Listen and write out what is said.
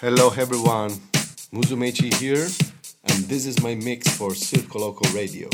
Hello everyone, Muzumechi here, and this is my mix for Circo Loco Radio.